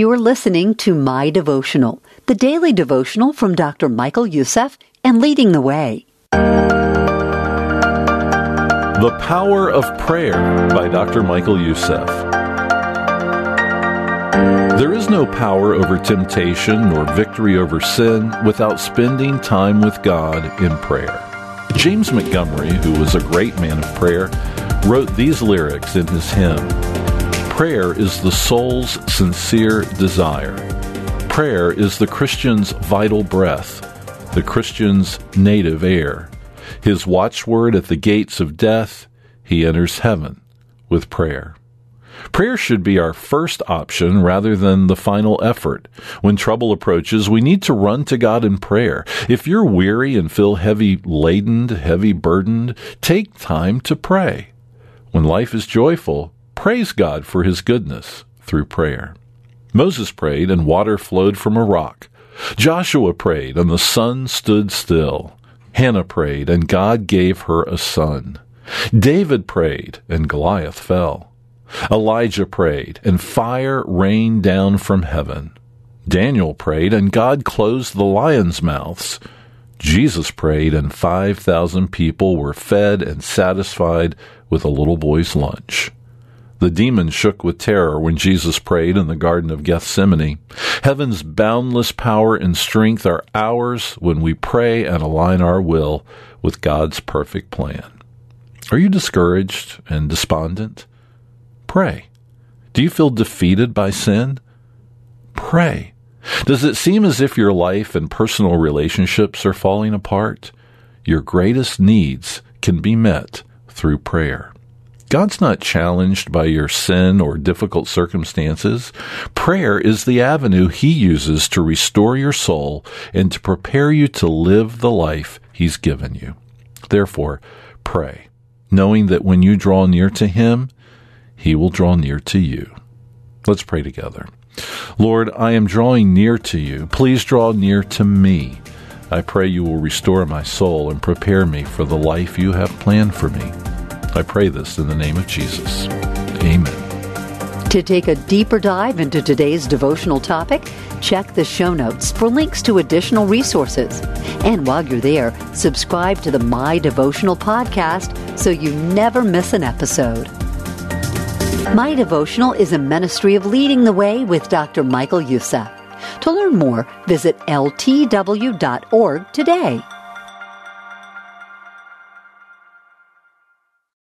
You are listening to My Devotional, the daily devotional from Dr. Michael Youssef and Leading the Way. The Power of Prayer by Dr. Michael Youssef. There is no power over temptation nor victory over sin without spending time with God in prayer. James Montgomery, who was a great man of prayer, wrote these lyrics in his hymn Prayer is the soul's sincere desire. Prayer is the Christian's vital breath, the Christian's native air. His watchword at the gates of death, he enters heaven with prayer. Prayer should be our first option rather than the final effort. When trouble approaches, we need to run to God in prayer. If you're weary and feel heavy laden, heavy burdened, take time to pray. When life is joyful, praise God for his goodness through prayer. Moses prayed and water flowed from a rock. Joshua prayed and the sun stood still. Hannah prayed and God gave her a son. David prayed and Goliath fell. Elijah prayed and fire rained down from heaven. Daniel prayed and God closed the lions' mouths. Jesus prayed and 5,000 people were fed and satisfied with a little boy's lunch. The demons shook with terror when Jesus prayed in the Garden of Gethsemane. Heaven's boundless power and strength are ours when we pray and align our will with God's perfect plan. Are you discouraged and despondent? Pray. Do you feel defeated by sin? Pray. Does it seem as if your life and personal relationships are falling apart? Your greatest needs can be met through prayer. God's not challenged by your sin or difficult circumstances. Prayer is the avenue He uses to restore your soul and to prepare you to live the life He's given you. Therefore, pray, knowing that when you draw near to Him, He will draw near to you. Let's pray together. Lord, I am drawing near to you. Please draw near to me. I pray you will restore my soul and prepare me for the life you have planned for me. I pray this in the name of Jesus. Amen. To take a deeper dive into today's devotional topic, check the show notes for links to additional resources. And while you're there, subscribe to the My Devotional podcast so you never miss an episode. My Devotional is a ministry of leading the way with Dr. Michael Youssef. To learn more, visit ltw.org today.